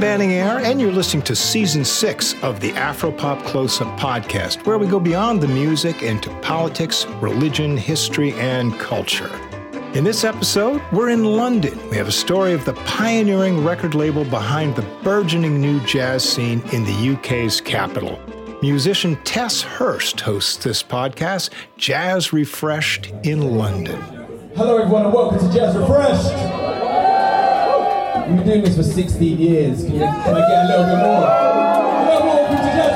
Banning Eyre, and you're listening to season six of the Afropop Close Up podcast, where we go beyond the music into politics, religion, history, and culture. In this episode, we're in London. We have a story of the pioneering record label behind the burgeoning new jazz scene in the UK's capital. Musician Tess Hirst hosts this podcast, Jazz Refreshed in London. Hello, everyone, and welcome to Jazz Refreshed. We've been doing this for 16 years. Can, can I get a little bit more? welcome to Jazz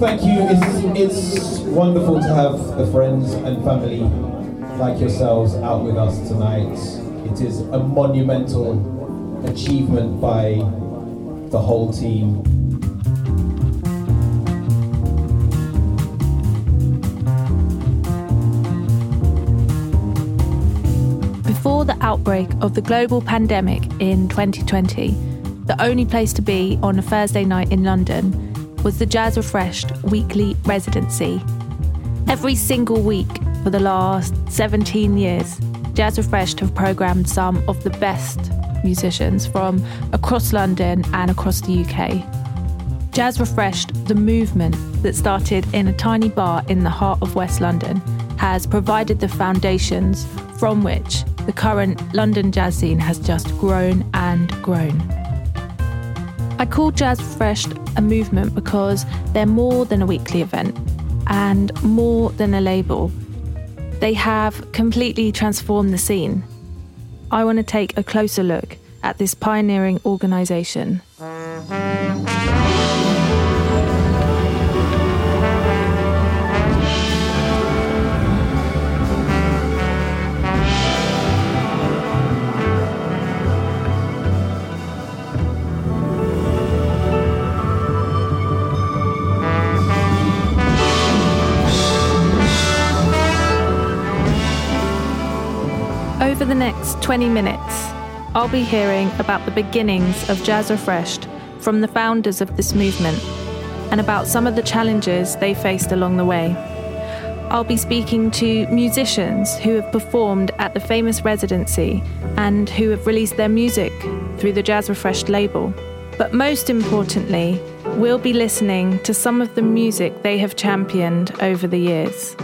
Thank you. It's, it's wonderful to have the friends and family like yourselves out with us tonight. It is a monumental achievement by the whole team. Outbreak of the global pandemic in 2020, the only place to be on a Thursday night in London was the Jazz Refreshed weekly residency. Every single week for the last 17 years, Jazz Refreshed have programmed some of the best musicians from across London and across the UK. Jazz Refreshed, the movement that started in a tiny bar in the heart of West London, has provided the foundations from which the current London jazz scene has just grown and grown. I call Jazz Refreshed a movement because they're more than a weekly event and more than a label. They have completely transformed the scene. I want to take a closer look at this pioneering organisation. Next 20 minutes, I'll be hearing about the beginnings of Jazz Refreshed from the founders of this movement and about some of the challenges they faced along the way. I'll be speaking to musicians who have performed at the famous residency and who have released their music through the Jazz Refreshed label. But most importantly, we'll be listening to some of the music they have championed over the years.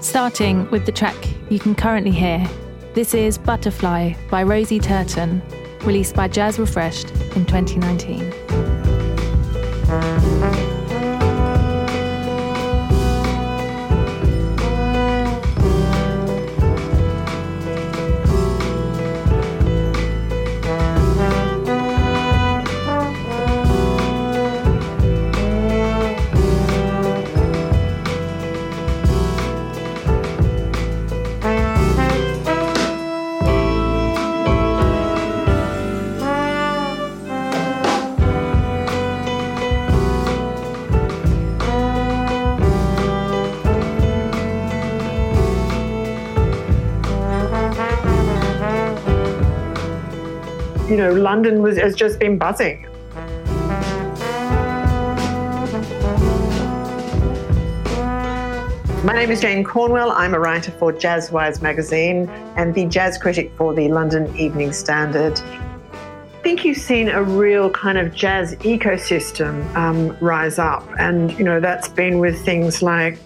Starting with the track you can currently hear this is Butterfly by Rosie Turton, released by Jazz Refreshed in 2019. You know, London was, has just been buzzing. My name is Jane Cornwell. I'm a writer for Jazzwise magazine and the jazz critic for the London Evening Standard. I think you've seen a real kind of jazz ecosystem um, rise up, and you know that's been with things like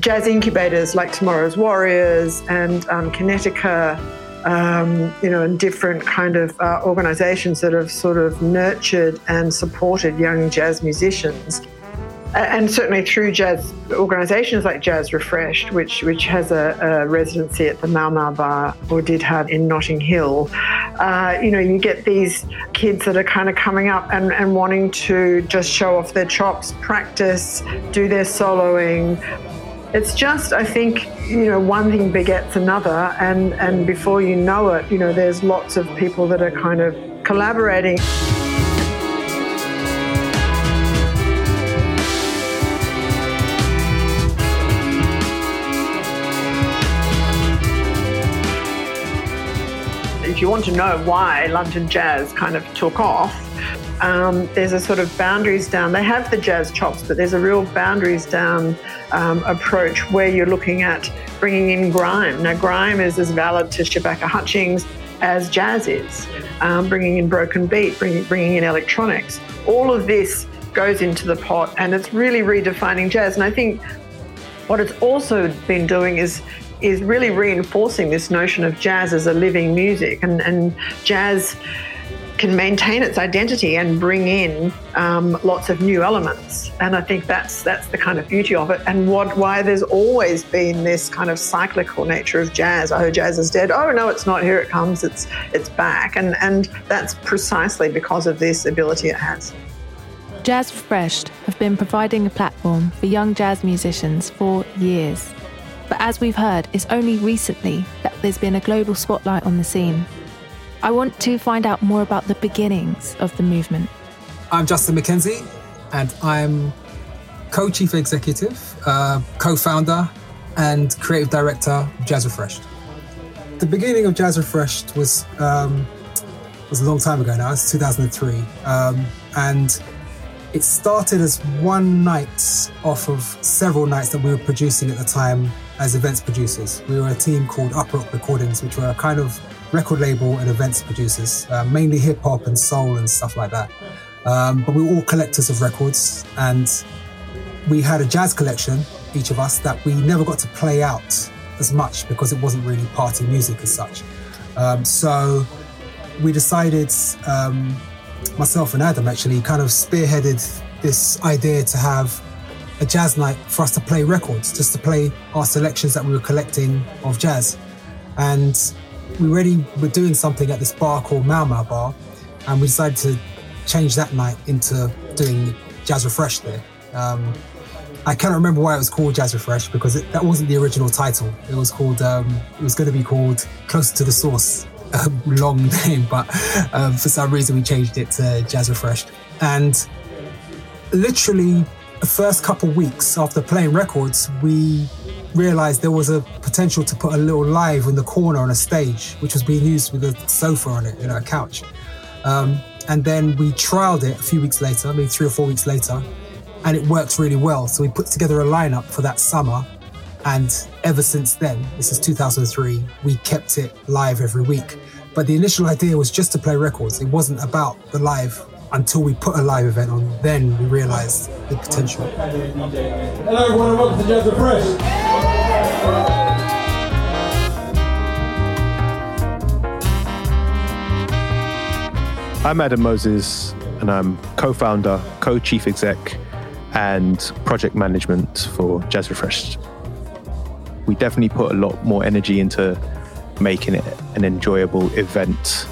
jazz incubators like Tomorrow's Warriors and um, Kinetika um, you know, and different kind of uh, organisations that have sort of nurtured and supported young jazz musicians. And certainly through jazz organisations like Jazz Refreshed, which which has a, a, residency at the Mau Mau Bar or did have in Notting Hill, uh, you know, you get these kids that are kind of coming up and, and wanting to just show off their chops, practice, do their soloing, it's just, I think, you know, one thing begets another, and, and before you know it, you know, there's lots of people that are kind of collaborating. If you want to know why London Jazz kind of took off, um, there's a sort of boundaries down. They have the jazz chops, but there's a real boundaries down um, approach where you're looking at bringing in grime. Now, grime is as valid to Shabaka Hutchings as jazz is, um, bringing in broken beat, bringing, bringing in electronics. All of this goes into the pot and it's really redefining jazz. And I think what it's also been doing is is really reinforcing this notion of jazz as a living music and, and jazz can maintain its identity and bring in um, lots of new elements. And I think that's that's the kind of beauty of it, and what why there's always been this kind of cyclical nature of jazz. Oh, jazz is dead. Oh no, it's not. Here it comes. It's it's back, and and that's precisely because of this ability it has. Jazz Refreshed have been providing a platform for young jazz musicians for years. But as we've heard, it's only recently that there's been a global spotlight on the scene. I want to find out more about the beginnings of the movement. I'm Justin McKenzie, and I'm co chief executive, uh, co founder, and creative director of Jazz Refreshed. The beginning of Jazz Refreshed was, um, was a long time ago now, it's 2003. Um, and it started as one night off of several nights that we were producing at the time as events producers. We were a team called Upper Rock Recordings, which were a kind of record label and events producers, uh, mainly hip hop and soul and stuff like that. Um, but we were all collectors of records, and we had a jazz collection, each of us, that we never got to play out as much because it wasn't really party music as such. Um, so we decided, um, myself and Adam actually kind of spearheaded this idea to have a jazz night for us to play records, just to play our selections that we were collecting of jazz. And we already were doing something at this bar called Mau Mau Bar, and we decided to change that night into doing Jazz Refresh there. Um, I can't remember why it was called Jazz Refresh because it, that wasn't the original title. It was called, um, it was going to be called Closer to the Source. A long name, but um, for some reason we changed it to Jazz Refresh. And literally, the first couple weeks after playing records, we realized there was a potential to put a little live in the corner on a stage, which was being used with a sofa on it, you know, a couch. Um, and then we trialed it a few weeks later, maybe three or four weeks later, and it worked really well. So we put together a lineup for that summer. And ever since then, this is 2003, we kept it live every week. But the initial idea was just to play records. It wasn't about the live until we put a live event on. Then we realized the potential. Hello, everyone, and welcome to Jazz Refresh. I'm Adam Moses, and I'm co founder, co chief exec, and project management for Jazz Refreshed. We definitely put a lot more energy into making it an enjoyable event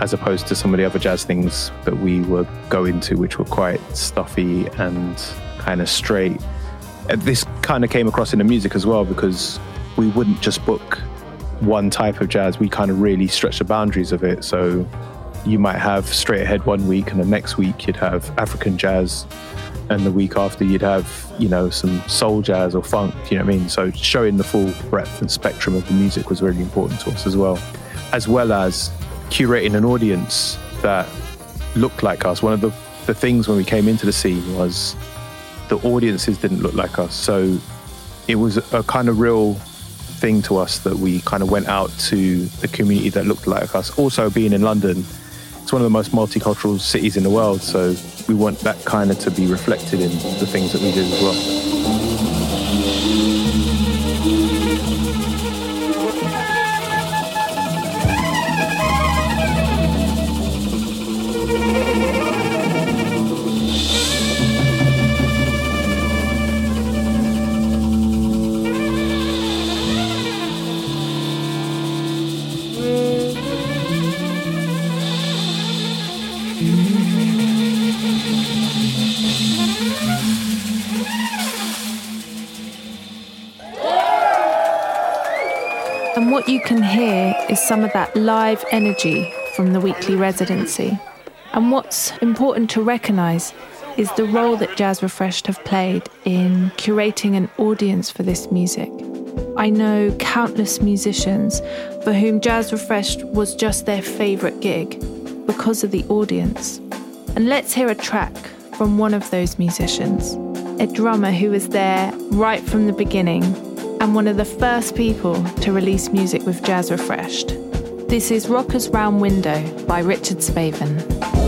as opposed to some of the other jazz things that we were going to, which were quite stuffy and kind of straight. Uh, this kind of came across in the music as well because we wouldn't just book one type of jazz, we kind of really stretched the boundaries of it. So you might have straight ahead one week, and the next week you'd have African jazz, and the week after you'd have, you know, some soul jazz or funk, you know what I mean? So showing the full breadth and spectrum of the music was really important to us as well, as well as curating an audience that looked like us. One of the, the things when we came into the scene was the audiences didn't look like us. So it was a kind of real thing to us that we kind of went out to the community that looked like us. Also, being in London, it's one of the most multicultural cities in the world. So we want that kind of to be reflected in the things that we do as well. You can hear is some of that live energy from the weekly residency. And what's important to recognise is the role that Jazz Refreshed have played in curating an audience for this music. I know countless musicians for whom Jazz Refreshed was just their favourite gig because of the audience. And let's hear a track from one of those musicians, a drummer who was there right from the beginning and one of the first people to release music with Jazz Refreshed. This is Rockers Round Window by Richard Spaven.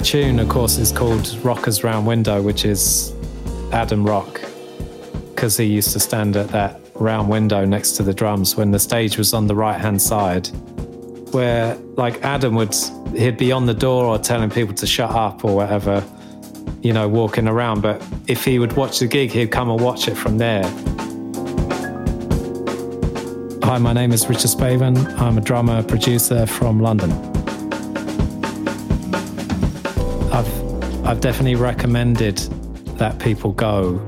That tune, of course, is called Rockers Round Window, which is Adam Rock, because he used to stand at that round window next to the drums when the stage was on the right hand side, where like Adam would, he'd be on the door or telling people to shut up or whatever, you know, walking around. But if he would watch the gig, he'd come and watch it from there. Hi, my name is Richard Spaven. I'm a drummer producer from London. I've definitely recommended that people go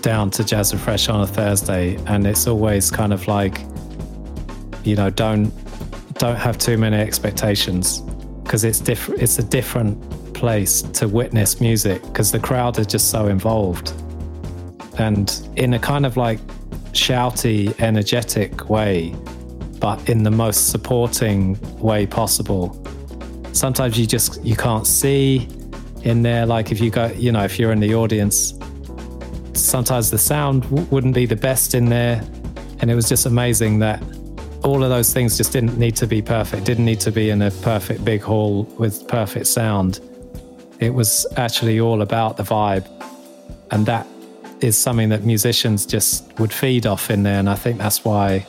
down to Jazz Refresh on a Thursday, and it's always kind of like, you know, don't don't have too many expectations because it's different. It's a different place to witness music because the crowd are just so involved, and in a kind of like shouty, energetic way, but in the most supporting way possible. Sometimes you just you can't see in there. Like if you go, you know, if you're in the audience, sometimes the sound w- wouldn't be the best in there. And it was just amazing that all of those things just didn't need to be perfect, didn't need to be in a perfect big hall with perfect sound. It was actually all about the vibe. And that is something that musicians just would feed off in there. And I think that's why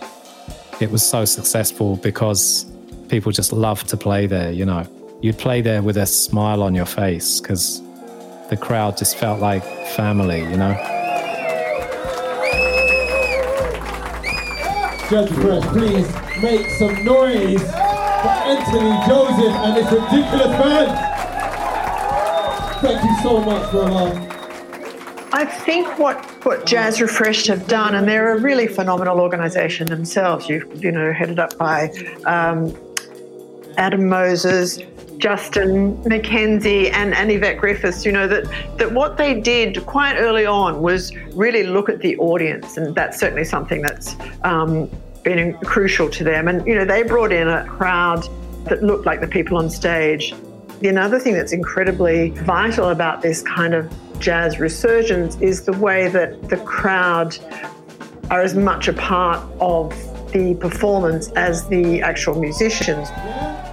it was so successful because people just love to play there, you know you'd play there with a smile on your face because the crowd just felt like family, you know? Jazz Fresh, please make some noise for Anthony Joseph and this ridiculous band. Thank you so much, brother. I think what, what Jazz Refreshed have done, and they're a really phenomenal organisation themselves. You you know headed up by um, Adam Moses, Justin McKenzie and, and Yvette Griffiths, you know, that, that what they did quite early on was really look at the audience. And that's certainly something that's um, been crucial to them. And, you know, they brought in a crowd that looked like the people on stage. The another thing that's incredibly vital about this kind of jazz resurgence is the way that the crowd are as much a part of the performance as the actual musicians.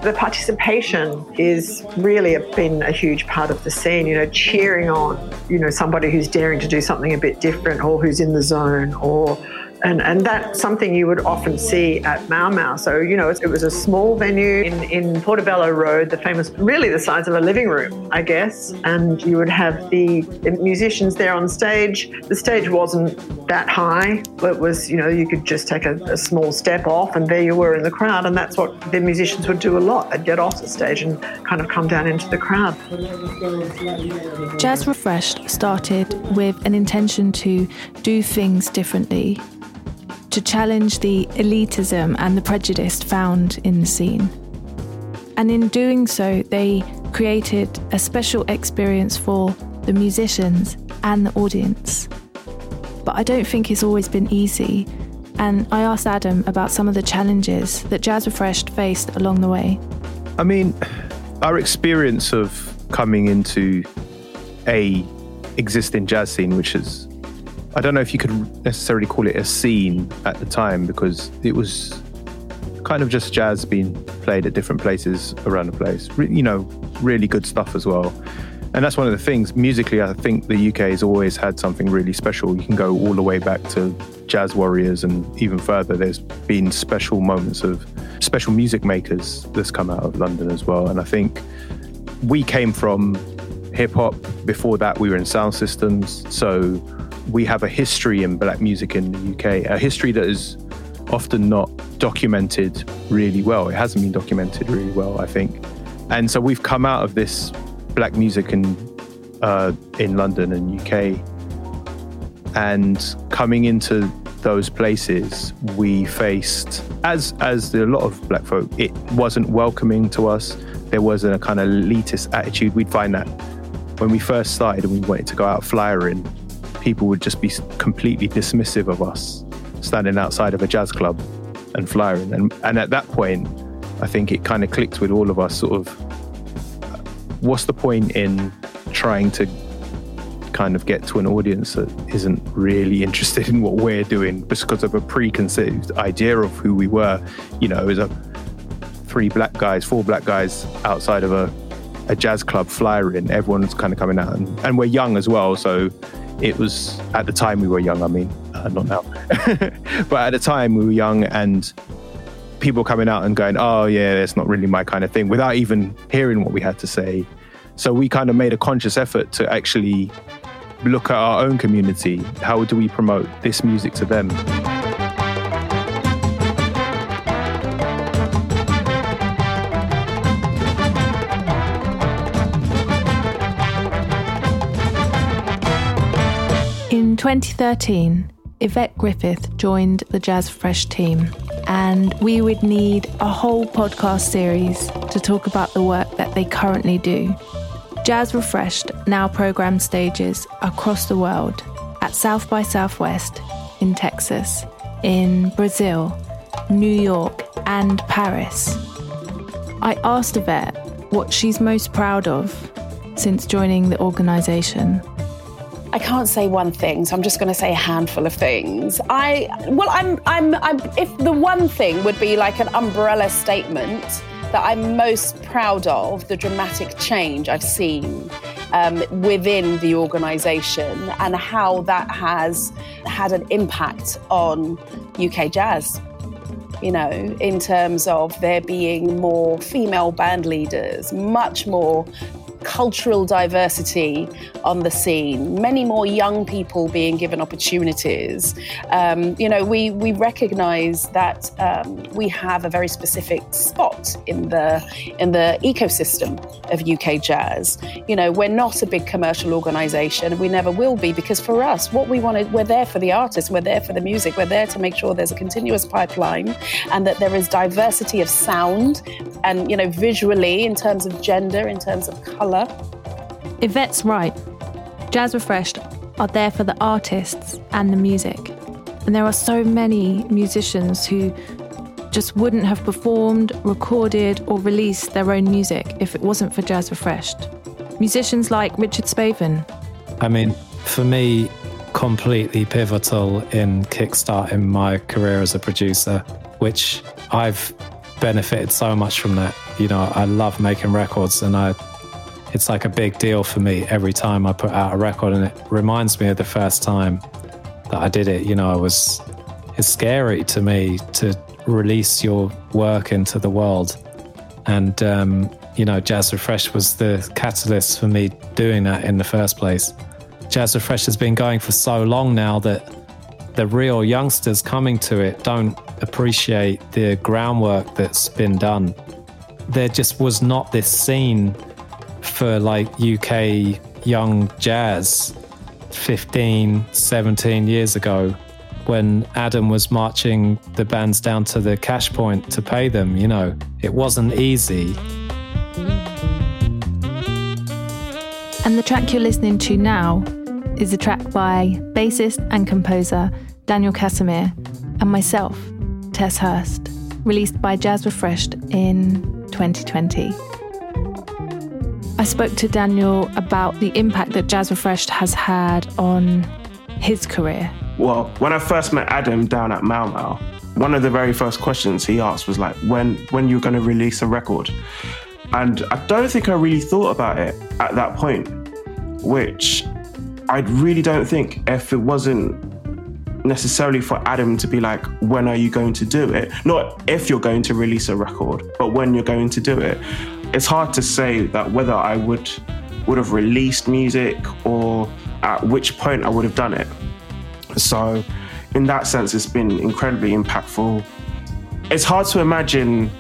The participation is really been a huge part of the scene, you know, cheering on, you know, somebody who's daring to do something a bit different or who's in the zone or and, and that's something you would often see at Mau Mau. So, you know, it was a small venue in, in Portobello Road, the famous, really the size of a living room, I guess. And you would have the, musicians there on stage. The stage wasn't that high. It was, you know, you could just take a, a small step off and there you were in the crowd. And that's what the musicians would do a lot. They'd get off the stage and kind of come down into the crowd. Jazz Refreshed started with an intention to do things differently to challenge the elitism and the prejudice found in the scene. And in doing so, they created a special experience for the musicians and the audience. But I don't think it's always been easy, and I asked Adam about some of the challenges that Jazz Refreshed faced along the way. I mean, our experience of coming into a existing jazz scene, which is I don't know if you could necessarily call it a scene at the time because it was kind of just jazz being played at different places around the place. Re- you know, really good stuff as well. And that's one of the things. Musically, I think the UK has always had something really special. You can go all the way back to Jazz Warriors and even further. There's been special moments of special music makers that's come out of London as well. And I think we came from hip hop. Before that, we were in sound systems. So we have a history in black music in the UK, a history that is often not documented really well. It hasn't been documented really well, I think. And so we've come out of this black music in uh, in London and UK, and coming into those places, we faced as as a lot of black folk, it wasn't welcoming to us. There was a kind of elitist attitude. We'd find that when we first started and we wanted to go out flyering, people would just be completely dismissive of us standing outside of a jazz club and flying. And and at that point, I think it kind of clicked with all of us. Sort of, uh, what's the point in trying to kind of get to an audience that isn't really interested in what we're doing just because of a preconceived idea of who we were. You know, as a three black guys, four black guys outside of a, a jazz club flyering, everyone's kind of coming out. And, and, we're young as well. So it was, at the time we were young, I mean, uh, not now. but at the time we were young and people coming out and going, oh, yeah, that's not really my kind of thing, without even hearing what we had to say. So we kind of made a conscious effort to actually look at our own community. How do we promote this music to them? 2013, Yvette Griffith joined the Jazz Fresh team, and we would need a whole podcast series to talk about the work that they currently do. Jazz Refreshed now programs stages across the world at South by Southwest in Texas, in Brazil, New York, and Paris. I asked Yvette what she's most proud of since joining the organisation. I can't say one thing, so I'm just going to say a handful of things. I well, I'm, I'm, I'm. If the one thing would be like an umbrella statement, that I'm most proud of the dramatic change I've seen um, within the organisation and how that has had an impact on UK jazz. You know, in terms of there being more female band leaders, much more cultural diversity on the scene, many more young people being given opportunities. Um, you know, we, we recognize that um, we have a very specific spot in the, in the ecosystem of UK jazz. You know, we're not a big commercial organization. We never will be because for us, what we want to, we're there for the artists, we're there for the music, we're there to make sure there's a continuous pipeline and that there is diversity of sound and, you know, visually in terms of gender, in terms of color Yvette's right. Jazz Refreshed are there for the artists and the music. And there are so many musicians who just wouldn't have performed, recorded, or released their own music if it wasn't for Jazz Refreshed. Musicians like Richard Spaven. I mean, for me, completely pivotal in kickstarting my career as a producer, which I've benefited so much from that. You know, I love making records and I it's like a big deal for me every time I put out a record, and it reminds me of the first time that I did it. You know, I was it's scary to me to release your work into the world, and um, you know, Jazz Refresh was the catalyst for me doing that in the first place. Jazz Refresh has been going for so long now that the real youngsters coming to it don't appreciate the groundwork that's been done. There just was not this scene for like UK young jazz 15, 17 years ago when Adam was marching the bands down to the cash point to pay them. You know, it wasn't easy. And the track you're listening to now is a track by bassist and composer Daniel Casimir and myself, Tess Hirst, released by Jazz Refreshed in 2020. I spoke to Daniel about the impact that Jazz Refreshed has had on his career. Well, when I first met Adam down at Mau Mau, one of the very first questions he asked was like, when when you're going to release a record? And I don't think I really thought about it at that point, which I really don't think if it wasn't necessarily for Adam to be like, when are you going to do it? Not if you're going to release a record, but when you're going to do it. It's hard to say that whether I would would have released music or at which point I would have done it. So in that sense, it's been incredibly impactful. It's hard to imagine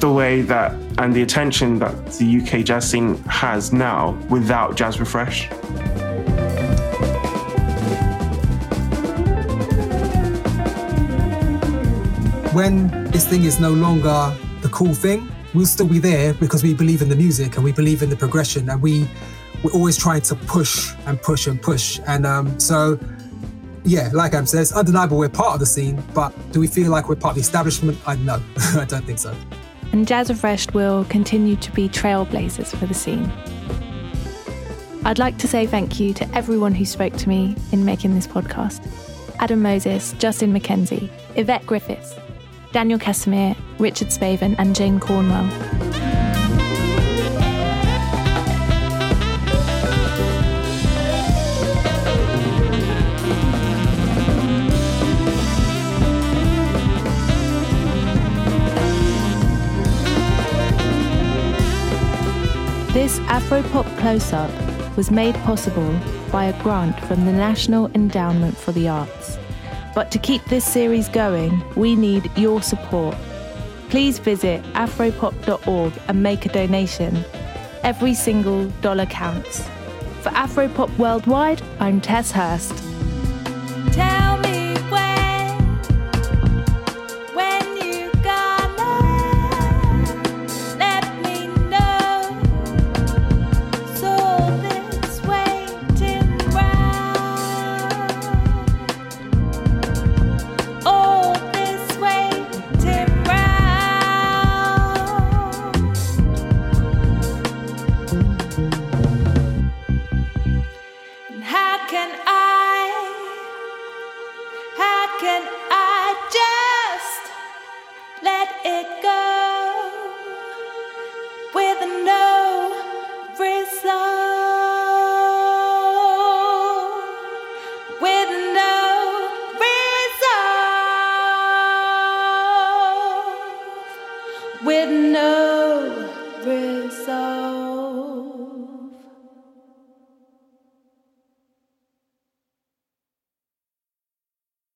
the way that and the attention that the UK jazz scene has now without Jazz Refresh. When this thing is no longer the cool thing, we'll still be there because we believe in the music and we believe in the progression and we we're always trying to push and push and push. And um, so yeah, like Adam says, undeniable we're part of the scene, but do we feel like we're part of the establishment? I know I don't think so. And Jazz Refresh will continue to be trailblazers for the scene. I'd like to say thank you to everyone who spoke to me in making this podcast. Adam Moses, Justin McKenzie, Yvette Griffiths, Daniel Casimir, Richard Spaven, and Jane Cornwell. This Afropop close up was made possible by a grant from the National Endowment for the Arts. But to keep this series going, we need your support. Please visit afropop.org and make a donation. Every single dollar counts. For Afropop Worldwide, I'm Tess Hirst. Tell